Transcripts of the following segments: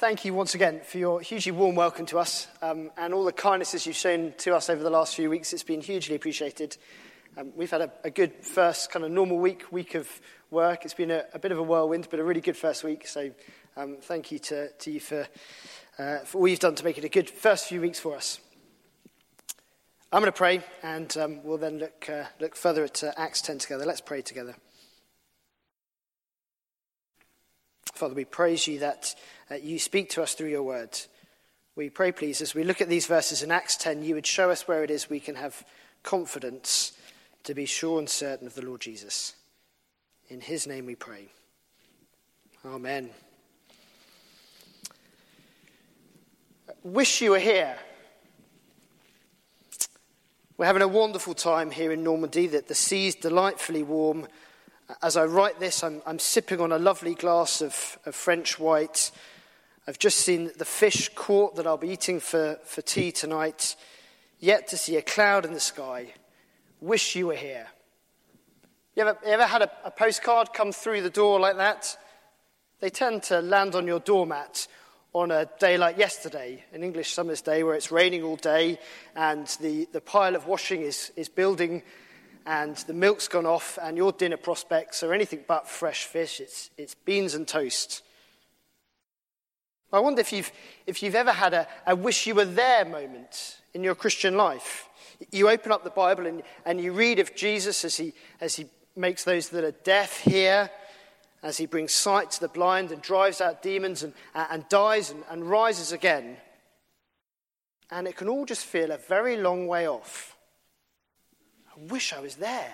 thank you once again for your hugely warm welcome to us um, and all the kindnesses you've shown to us over the last few weeks. It's been hugely appreciated. Um, we've had a, a, good first kind of normal week, week of work. It's been a, a bit of a whirlwind, but a really good first week. So um, thank you to, to you for, uh, for all you've done to make it a good first few weeks for us. I'm going to pray, and um, we'll then look, uh, look further at uh, Acts 10 together. Let's pray together. Father, we praise you that uh, you speak to us through your word. We pray, please, as we look at these verses in Acts 10, you would show us where it is we can have confidence to be sure and certain of the Lord Jesus. In his name we pray. Amen. Wish you were here. We're having a wonderful time here in Normandy, that the sea's delightfully warm as I write this, I'm, I'm sipping on a lovely glass of, of, French white. I've just seen the fish caught that I'll be eating for, for tea tonight. Yet to see a cloud in the sky. Wish you were here. You ever, you ever had a, a postcard come through the door like that? They tend to land on your doormat on a day like yesterday, an English summer's day where it's raining all day and the, the pile of washing is, is building and the milk's gone off, and your dinner prospects are anything but fresh fish. It's, it's beans and toast. I wonder if you've, if you've ever had a, a wish you were there moment in your Christian life. You open up the Bible and, and you read of Jesus as he, as he makes those that are deaf hear, as he brings sight to the blind and drives out demons and, and dies and, and rises again. And it can all just feel a very long way off wish I was there.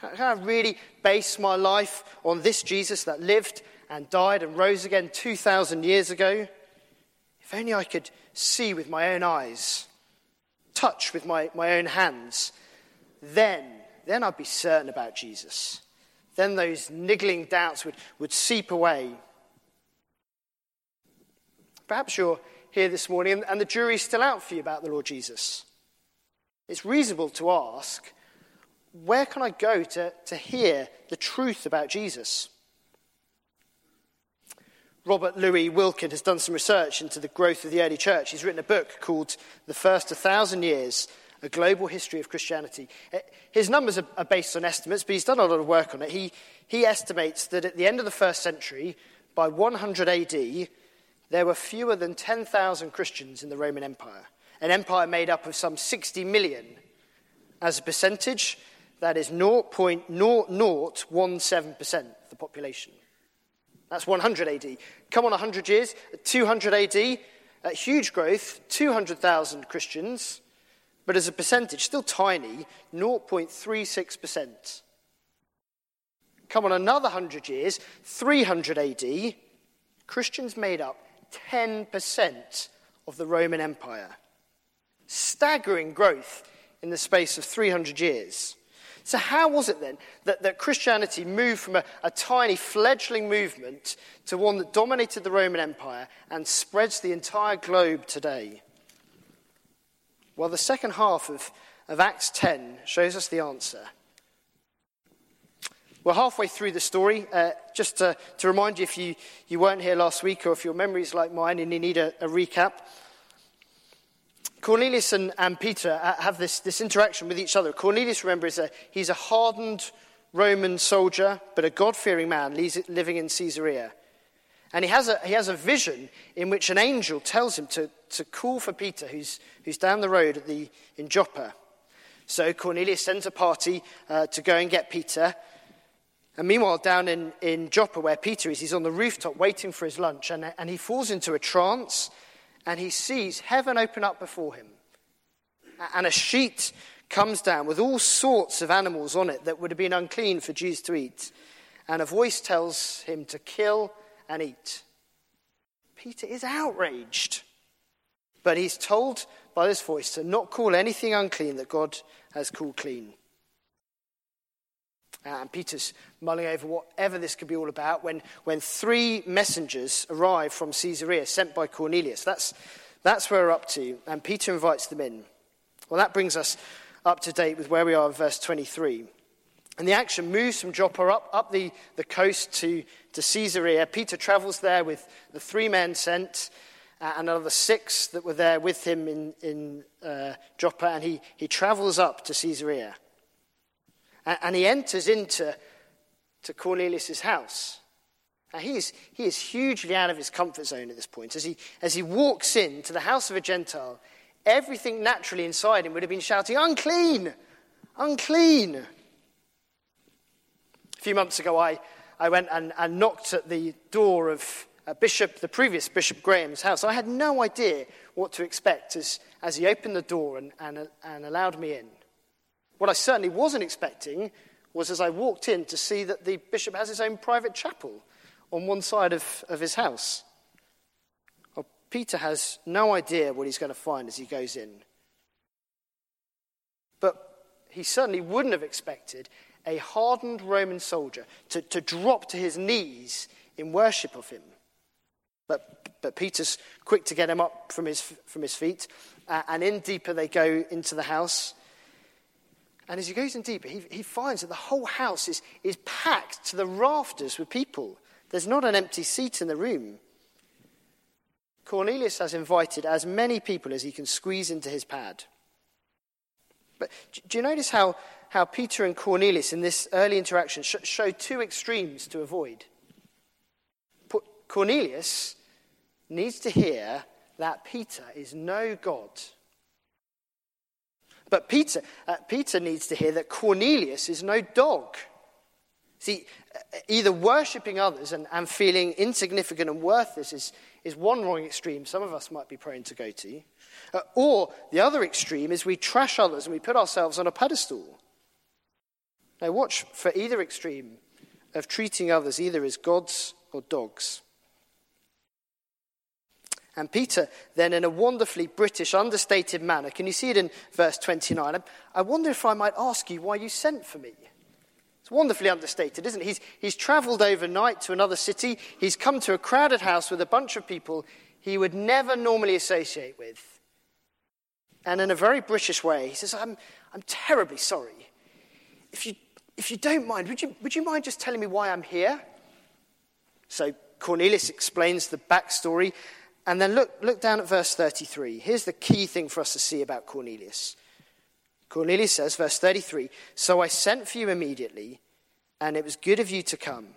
Can I really base my life on this Jesus that lived and died and rose again 2,000 years ago? If only I could see with my own eyes, touch with my, my own hands, then, then I'd be certain about Jesus. Then those niggling doubts would, would seep away. Perhaps you're here this morning and the jury's still out for you about the Lord Jesus. It's reasonable to ask, where can I go to, to hear the truth about Jesus? Robert Louis Wilken has done some research into the growth of the early church. He's written a book called The First 1,000 Years A Global History of Christianity. Eh, his numbers are based on estimates, but he's done a lot of work on it. He, he estimates that at the end of the first century, by 100 AD, there were fewer than 10,000 Christians in the Roman Empire an empire made up of some 60 million. As a percentage, that is 0.0017% of the population. That's 100 AD. Come on, 100 years, 200 AD, at huge growth, 200,000 Christians, but as a percentage, still tiny, 0.36%. Come on, another 100 years, 300 AD, Christians made up 10% of the Roman Empire staggering growth in the space of 300 years. So, how was it then that, that Christianity moved from a, a, tiny fledgling movement to one that dominated the Roman Empire and spreads the entire globe today? Well, the second half of, of Acts 10 shows us the answer. We're halfway through the story. Uh, just to, to, remind you, if you, you weren't here last week or if your memory is like mine and you need a, a recap, Cornelius and, and Peter have this, this interaction with each other. Cornelius, remember, is a, he's a hardened Roman soldier, but a God fearing man living in Caesarea. And he has, a, he has a vision in which an angel tells him to, to call for Peter, who's, who's down the road at the, in Joppa. So Cornelius sends a party uh, to go and get Peter. And meanwhile, down in, in Joppa, where Peter is, he's on the rooftop waiting for his lunch. And, and he falls into a trance and he sees heaven open up before him. And a sheet comes down with all sorts of animals on it that would have been unclean for Jews to eat. And a voice tells him to kill and eat. Peter is outraged. But he's told by this voice to not call anything unclean that God has called clean. And Peter's mulling over whatever this could be all about when, when three messengers arrive from Caesarea sent by Cornelius. That's, that's where we're up to. And Peter invites them in. Well, that brings us up to date with where we are in verse 23. And the action moves from Joppa up, up the, the coast to, to Caesarea. Peter travels there with the three men sent uh, and another six that were there with him in, in uh, Joppa, and he, he travels up to Caesarea. And, he enters into to Cornelius' house. Now, he is, he is hugely out of his comfort zone at this point. As he, as he walks into the house of a Gentile, everything naturally inside him would have been shouting, Unclean! Unclean! A few months ago, I, I went and, and knocked at the door of uh, Bishop, the previous Bishop Graham's house. I had no idea what to expect as, as he opened the door and, and, and allowed me in. What I certainly wasn't expecting was as I walked in to see that the bishop has his own private chapel on one side of, of his house. Well, Peter has no idea what he's going to find as he goes in. But he certainly wouldn't have expected a hardened Roman soldier to, to drop to his knees in worship of him. But, but Peter's quick to get him up from his, from his feet, uh, and in deeper they go into the house. And as he goes in deeper, he, he finds that the whole house is, is packed to the rafters with people. There's not an empty seat in the room. Cornelius has invited as many people as he can squeeze into his pad. But do you notice how, how Peter and Cornelius in this early interaction sh- show two extremes to avoid? Cornelius needs to hear that Peter is no God. But Peter, uh, Peter needs to hear that Cornelius is no dog. See, uh, either worshipping others and, and feeling insignificant and worthless is, is one wrong extreme some of us might be prone to go to. Uh, or the other extreme is we trash others and we put ourselves on a pedestal. Now, watch for either extreme of treating others either as gods or dogs. And Peter, then, in a wonderfully British, understated manner, can you see it in verse 29? I wonder if I might ask you why you sent for me. It's wonderfully understated, isn't it? He's, he's traveled overnight to another city. He's come to a crowded house with a bunch of people he would never normally associate with. And in a very British way, he says, I'm, I'm terribly sorry. If you, if you don't mind, would you, would you mind just telling me why I'm here? So Cornelius explains the backstory and then look, look down at verse 33. Here's the key thing for us to see about Cornelius. Cornelius says, verse 33 So I sent for you immediately, and it was good of you to come.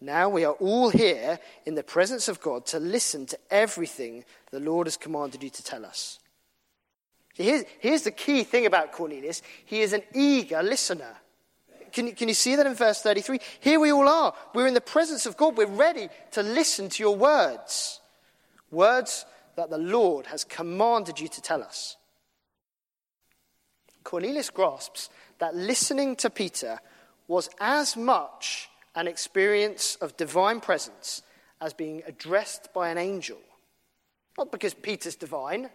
Now we are all here in the presence of God to listen to everything the Lord has commanded you to tell us. Here's, here's the key thing about Cornelius he is an eager listener. Can, can you see that in verse 33? Here we all are. We're in the presence of God. We're ready to listen to your words. Words that the Lord has commanded you to tell us. Cornelius grasps that listening to Peter was as much an experience of divine presence as being addressed by an angel. Not because Peter's divine.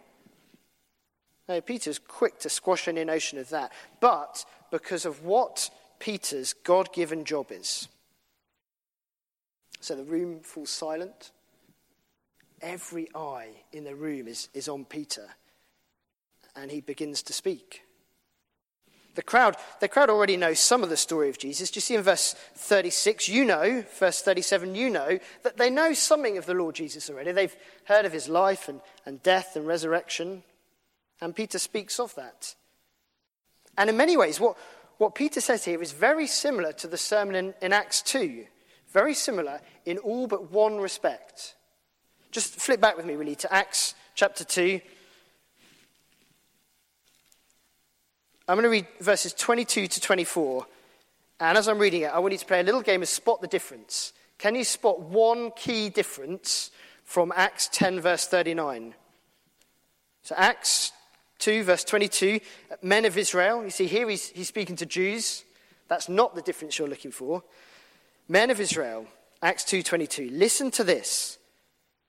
No, Peter's quick to squash any notion of that. But because of what Peter's God given job is. So the room falls silent. Every eye in the room is, is on Peter, and he begins to speak. The crowd, the crowd already knows some of the story of Jesus. Do you see in verse 36, you know, verse 37, you know, that they know something of the Lord Jesus already. They've heard of his life and, and death and resurrection. And Peter speaks of that. And in many ways, what, what Peter says here is very similar to the sermon in, in Acts 2. Very similar in all but one respect. Just flip back with me, really, to Acts chapter 2. I'm going to read verses 22 to 24. And as I'm reading it, I want you to play a little game of spot the difference. Can you spot one key difference from Acts 10, verse 39? So, Acts 2, verse 22, men of Israel. You see, here he's, he's speaking to Jews. That's not the difference you're looking for. Men of Israel, Acts 2:22. Listen to this.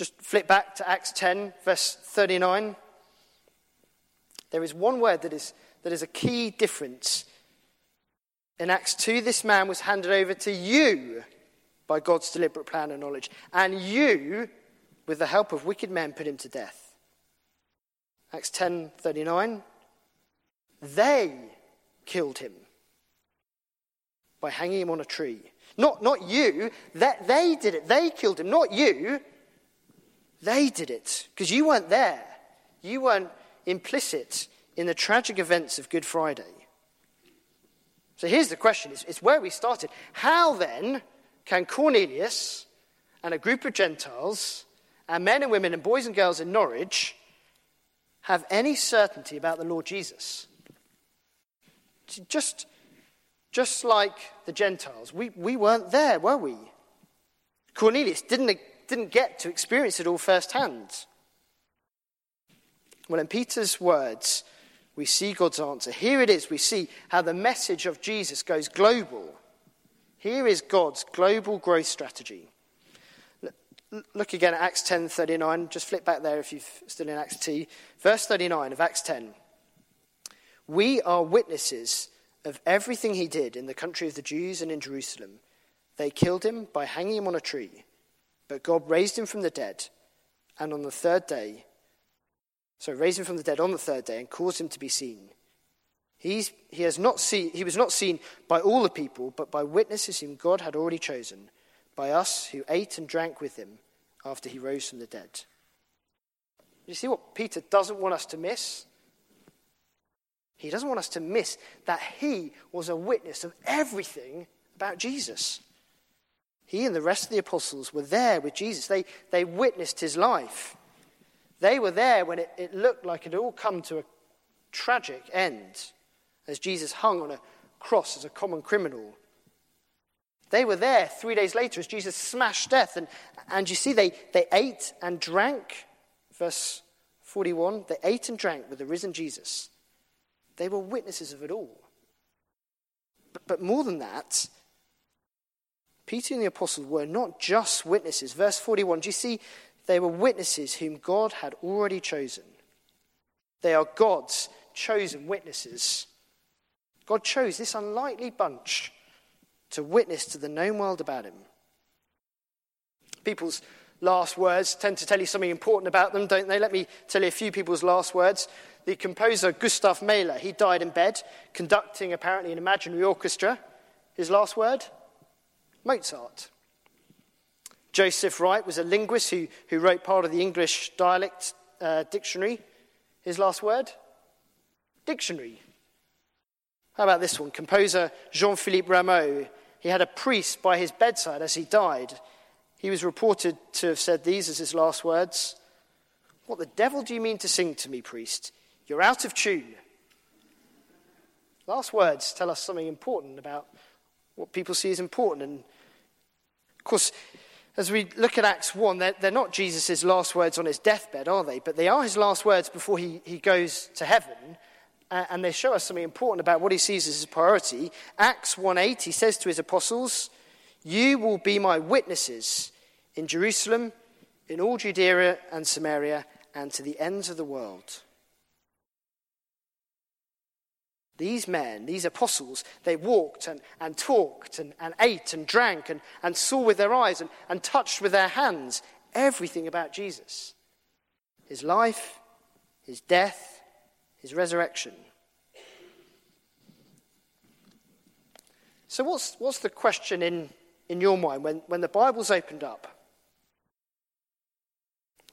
Just flip back to Acts 10, verse 39. There is one word that is, that is a key difference. In Acts 2, this man was handed over to you by God's deliberate plan and knowledge, and you, with the help of wicked men, put him to death. Acts 10:39 They killed him by hanging him on a tree. Not, not you. That, they did it. They killed him, not you. They did it because you weren't there. You weren't implicit in the tragic events of Good Friday. So here's the question it's, it's where we started. How then can Cornelius and a group of Gentiles, and men and women and boys and girls in Norwich, have any certainty about the Lord Jesus? Just, just like the Gentiles, we, we weren't there, were we? Cornelius didn't, didn't get to experience it all firsthand. Well, in Peter's words, we see God's answer. Here it is. We see how the message of Jesus goes global. Here is God's global growth strategy. Look again at Acts 10:39. Just flip back there if you're still in Acts T. Verse 39 of Acts 10. We are witnesses of everything he did in the country of the Jews and in Jerusalem. They killed him by hanging him on a tree, but God raised him from the dead, and on the third day so raised him from the dead on the third day and caused him to be seen. He's, he, has not seen, he was not seen by all the people, but by witnesses whom God had already chosen, by us who ate and drank with him after he rose from the dead. You see what Peter doesn't want us to miss? He doesn't want us to miss that he was a witness of everything about Jesus. He and the rest of the apostles were there with Jesus, they, they witnessed his life. They were there when it, it looked like it had all come to a tragic end as Jesus hung on a cross as a common criminal. They were there three days later as Jesus smashed death. And, and you see, they, they ate and drank. Verse 41 they ate and drank with the risen Jesus. They were witnesses of it all. But, but more than that, Peter and the apostles were not just witnesses. Verse 41, do you see they were witnesses whom God had already chosen. They are God's chosen witnesses. God chose this unlikely bunch to witness to the known world about him. People's last words tend to tell you something important about them, don't they? Let me tell you a few people's last words. The composer Gustav Mahler, he died in bed, conducting apparently an imaginary orchestra. His last word? Mozart. Joseph Wright was a linguist who, who wrote part of the English dialect uh, dictionary. His last word? Dictionary. How about this one? Composer Jean Philippe Rameau. He had a priest by his bedside as he died. He was reported to have said these as his last words What the devil do you mean to sing to me, priest? You're out of tune. Last words tell us something important about what people see as important. And of course, as we look at Acts 1, they're, they're not Jesus' last words on his deathbed, are they? But they are his last words before he, he goes to heaven. Uh, and they show us something important about what he sees as his priority. Acts 1.8, he says to his apostles, You will be my witnesses in Jerusalem, in all Judea and Samaria, and to the ends of the world. These men, these apostles, they walked and, and talked and, and ate and drank and, and saw with their eyes and, and touched with their hands everything about Jesus his life, his death, his resurrection. So, what's, what's the question in, in your mind when, when the Bible's opened up?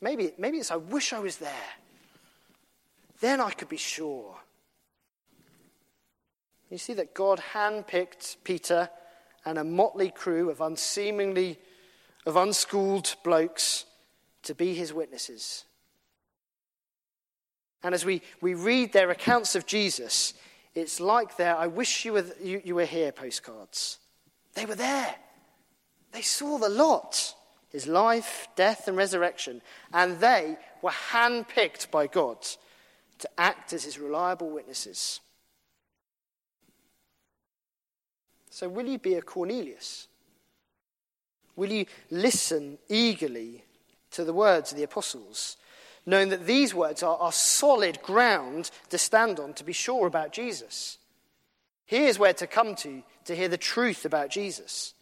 Maybe, maybe it's, I wish I was there. Then I could be sure. You see that God handpicked Peter and a motley crew of unseemingly, of unschooled blokes to be his witnesses. And as we, we read their accounts of Jesus, it's like their I wish you were, you, you were here postcards. They were there. They saw the lot his life, death, and resurrection. And they were handpicked by God to act as his reliable witnesses. So, will you be a Cornelius? Will you listen eagerly to the words of the apostles, knowing that these words are, are solid ground to stand on to be sure about Jesus? Here's where to come to to hear the truth about Jesus.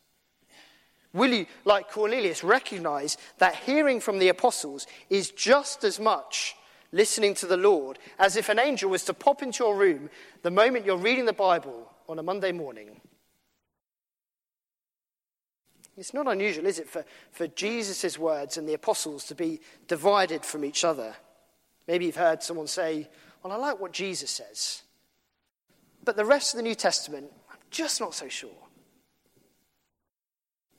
Will you, like Cornelius, recognize that hearing from the apostles is just as much listening to the Lord as if an angel was to pop into your room the moment you're reading the Bible on a Monday morning? It's not unusual, is it, for, for Jesus' words and the apostles to be divided from each other? Maybe you've heard someone say, Well, I like what Jesus says. But the rest of the New Testament, I'm just not so sure.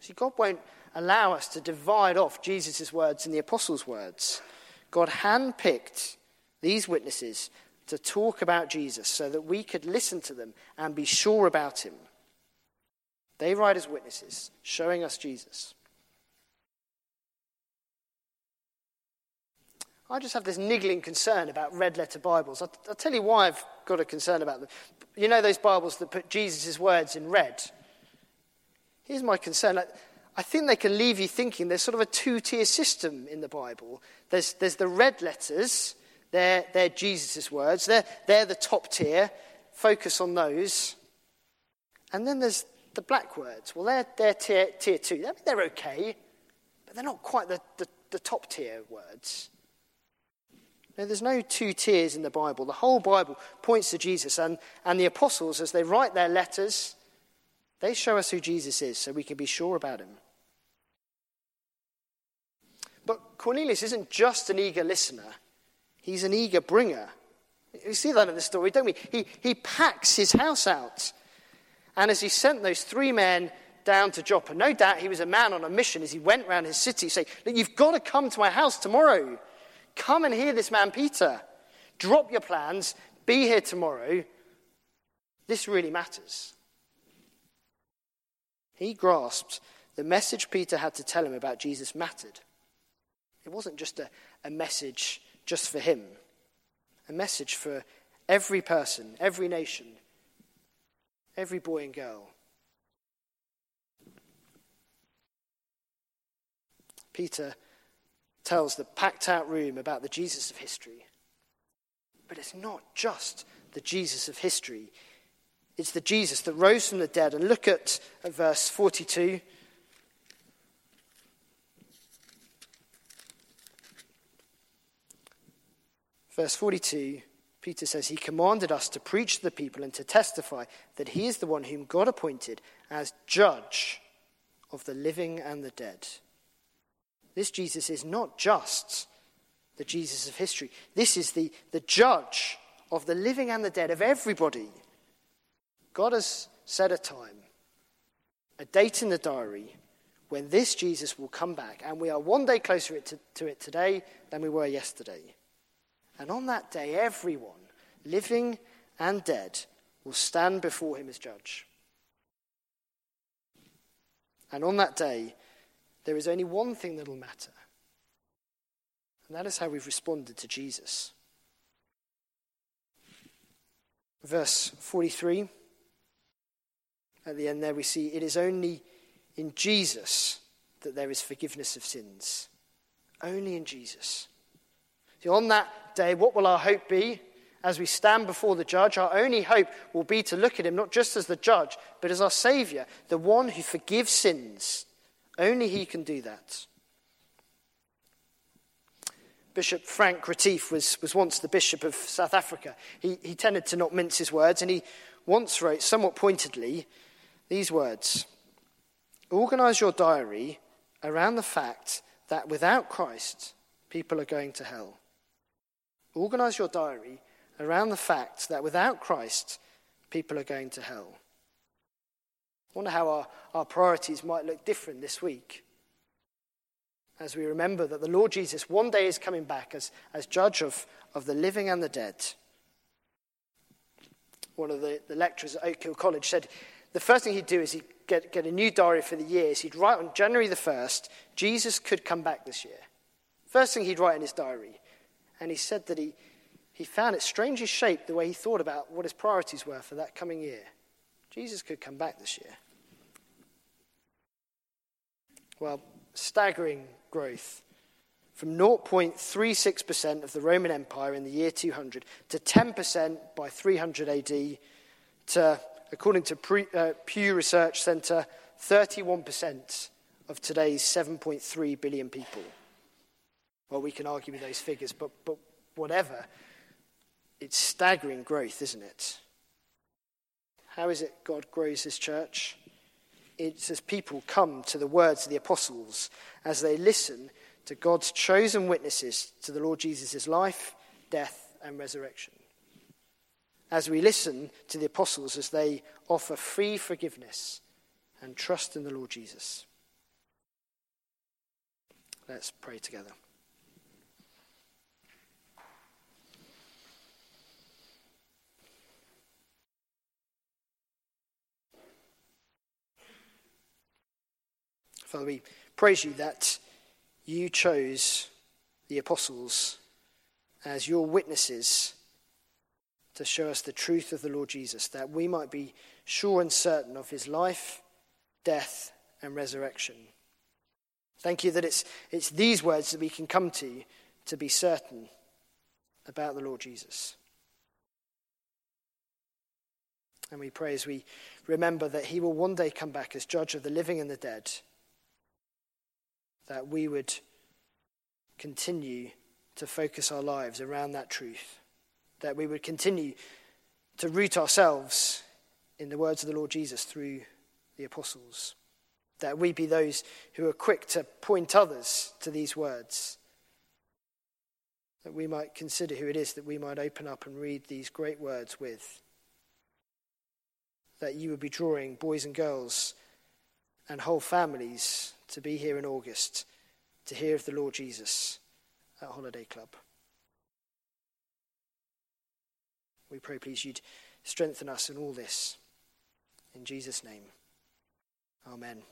See, God won't allow us to divide off Jesus' words and the apostles' words. God handpicked these witnesses to talk about Jesus so that we could listen to them and be sure about him. They write as witnesses, showing us Jesus. I just have this niggling concern about red letter Bibles. I'll, I'll, tell you why I've got a concern about them. You know those Bibles that put Jesus' words in red? Here's my concern. I think they can leave you thinking there's sort of a two tier system in the Bible. There's, there's the red letters, they're, they're Jesus' words, they're, they're the top tier. Focus on those. And then there's the black words. Well, they're, they're tier, tier two. I mean, they're okay, but they're not quite the, the, the top tier words. No, there's no two tiers in the Bible. The whole Bible points to Jesus, and, and the apostles, as they write their letters, they show us who Jesus is so we can be sure about him. But Cornelius isn't just an eager listener, he's an eager bringer. We see that in the story, don't we? He, he packs his house out. And as he sent those three men down to Joppa, no doubt he was a man on a mission as he went around his city saying, Look, you've got to come to my house tomorrow. Come and hear this man, Peter. Drop your plans, be here tomorrow. This really matters. He grasped the message Peter had to tell him about Jesus mattered. It wasn't just a, a message just for him, a message for every person, every nation, every boy and girl. Peter tells the packed out room about the Jesus of history. But it's not just the Jesus of history, it's the Jesus that rose from the dead. And look at, at verse 42. Verse 42, Peter says, He commanded us to preach to the people and to testify that He is the one whom God appointed as judge of the living and the dead. This Jesus is not just the Jesus of history, this is the, the judge of the living and the dead, of everybody. God has set a time, a date in the diary, when this Jesus will come back, and we are one day closer to, to it today than we were yesterday. And on that day, everyone, living and dead, will stand before him as judge. And on that day, there is only one thing that will matter, and that is how we've responded to Jesus. Verse 43 at the end there, we see it is only in Jesus that there is forgiveness of sins. Only in Jesus. See, on that day, what will our hope be? As we stand before the judge, our only hope will be to look at him not just as the judge, but as our Saviour, the one who forgives sins. Only he can do that. Bishop Frank Retief was, was once the Bishop of South Africa. He, he tended to not mince his words, and he once wrote, somewhat pointedly, these words Organize your diary around the fact that without Christ, people are going to hell. Organize your diary around the fact that without Christ, people are going to hell. I wonder how our, our priorities might look different this week as we remember that the Lord Jesus one day is coming back as, as judge of, of the living and the dead. One of the, the lecturers at Oak Hill College said the first thing he'd do is he'd get, get a new diary for the years. He'd write on January the 1st, Jesus could come back this year. First thing he'd write in his diary and he said that he, he found it strangely shaped the way he thought about what his priorities were for that coming year. Jesus could come back this year. Well, staggering growth from 0.36% of the Roman Empire in the year 200 to 10% by 300 AD to, according to Pre, uh, Pew Research Center, 31% of today's 7.3 billion people. Well, we can argue with those figures, but, but whatever, it's staggering growth, isn't it? How is it God grows his church? It's as people come to the words of the apostles, as they listen to God's chosen witnesses to the Lord Jesus' life, death, and resurrection. As we listen to the apostles as they offer free forgiveness and trust in the Lord Jesus. Let's pray together. Father, we praise you that you chose the apostles as your witnesses to show us the truth of the Lord Jesus, that we might be sure and certain of his life, death, and resurrection. Thank you that it's, it's these words that we can come to to be certain about the Lord Jesus. And we pray as we remember that he will one day come back as judge of the living and the dead, that we would continue to focus our lives around that truth, that we would continue to root ourselves in the words of the Lord Jesus through the apostles, that we be those who are quick to point others to these words, that we might consider who it is that we might open up and read these great words with, that you would be drawing boys and girls and whole families to be here in August to hear of the Lord Jesus at Holiday Club. We pray, please, you'd strengthen us in all this. In Jesus' name, amen.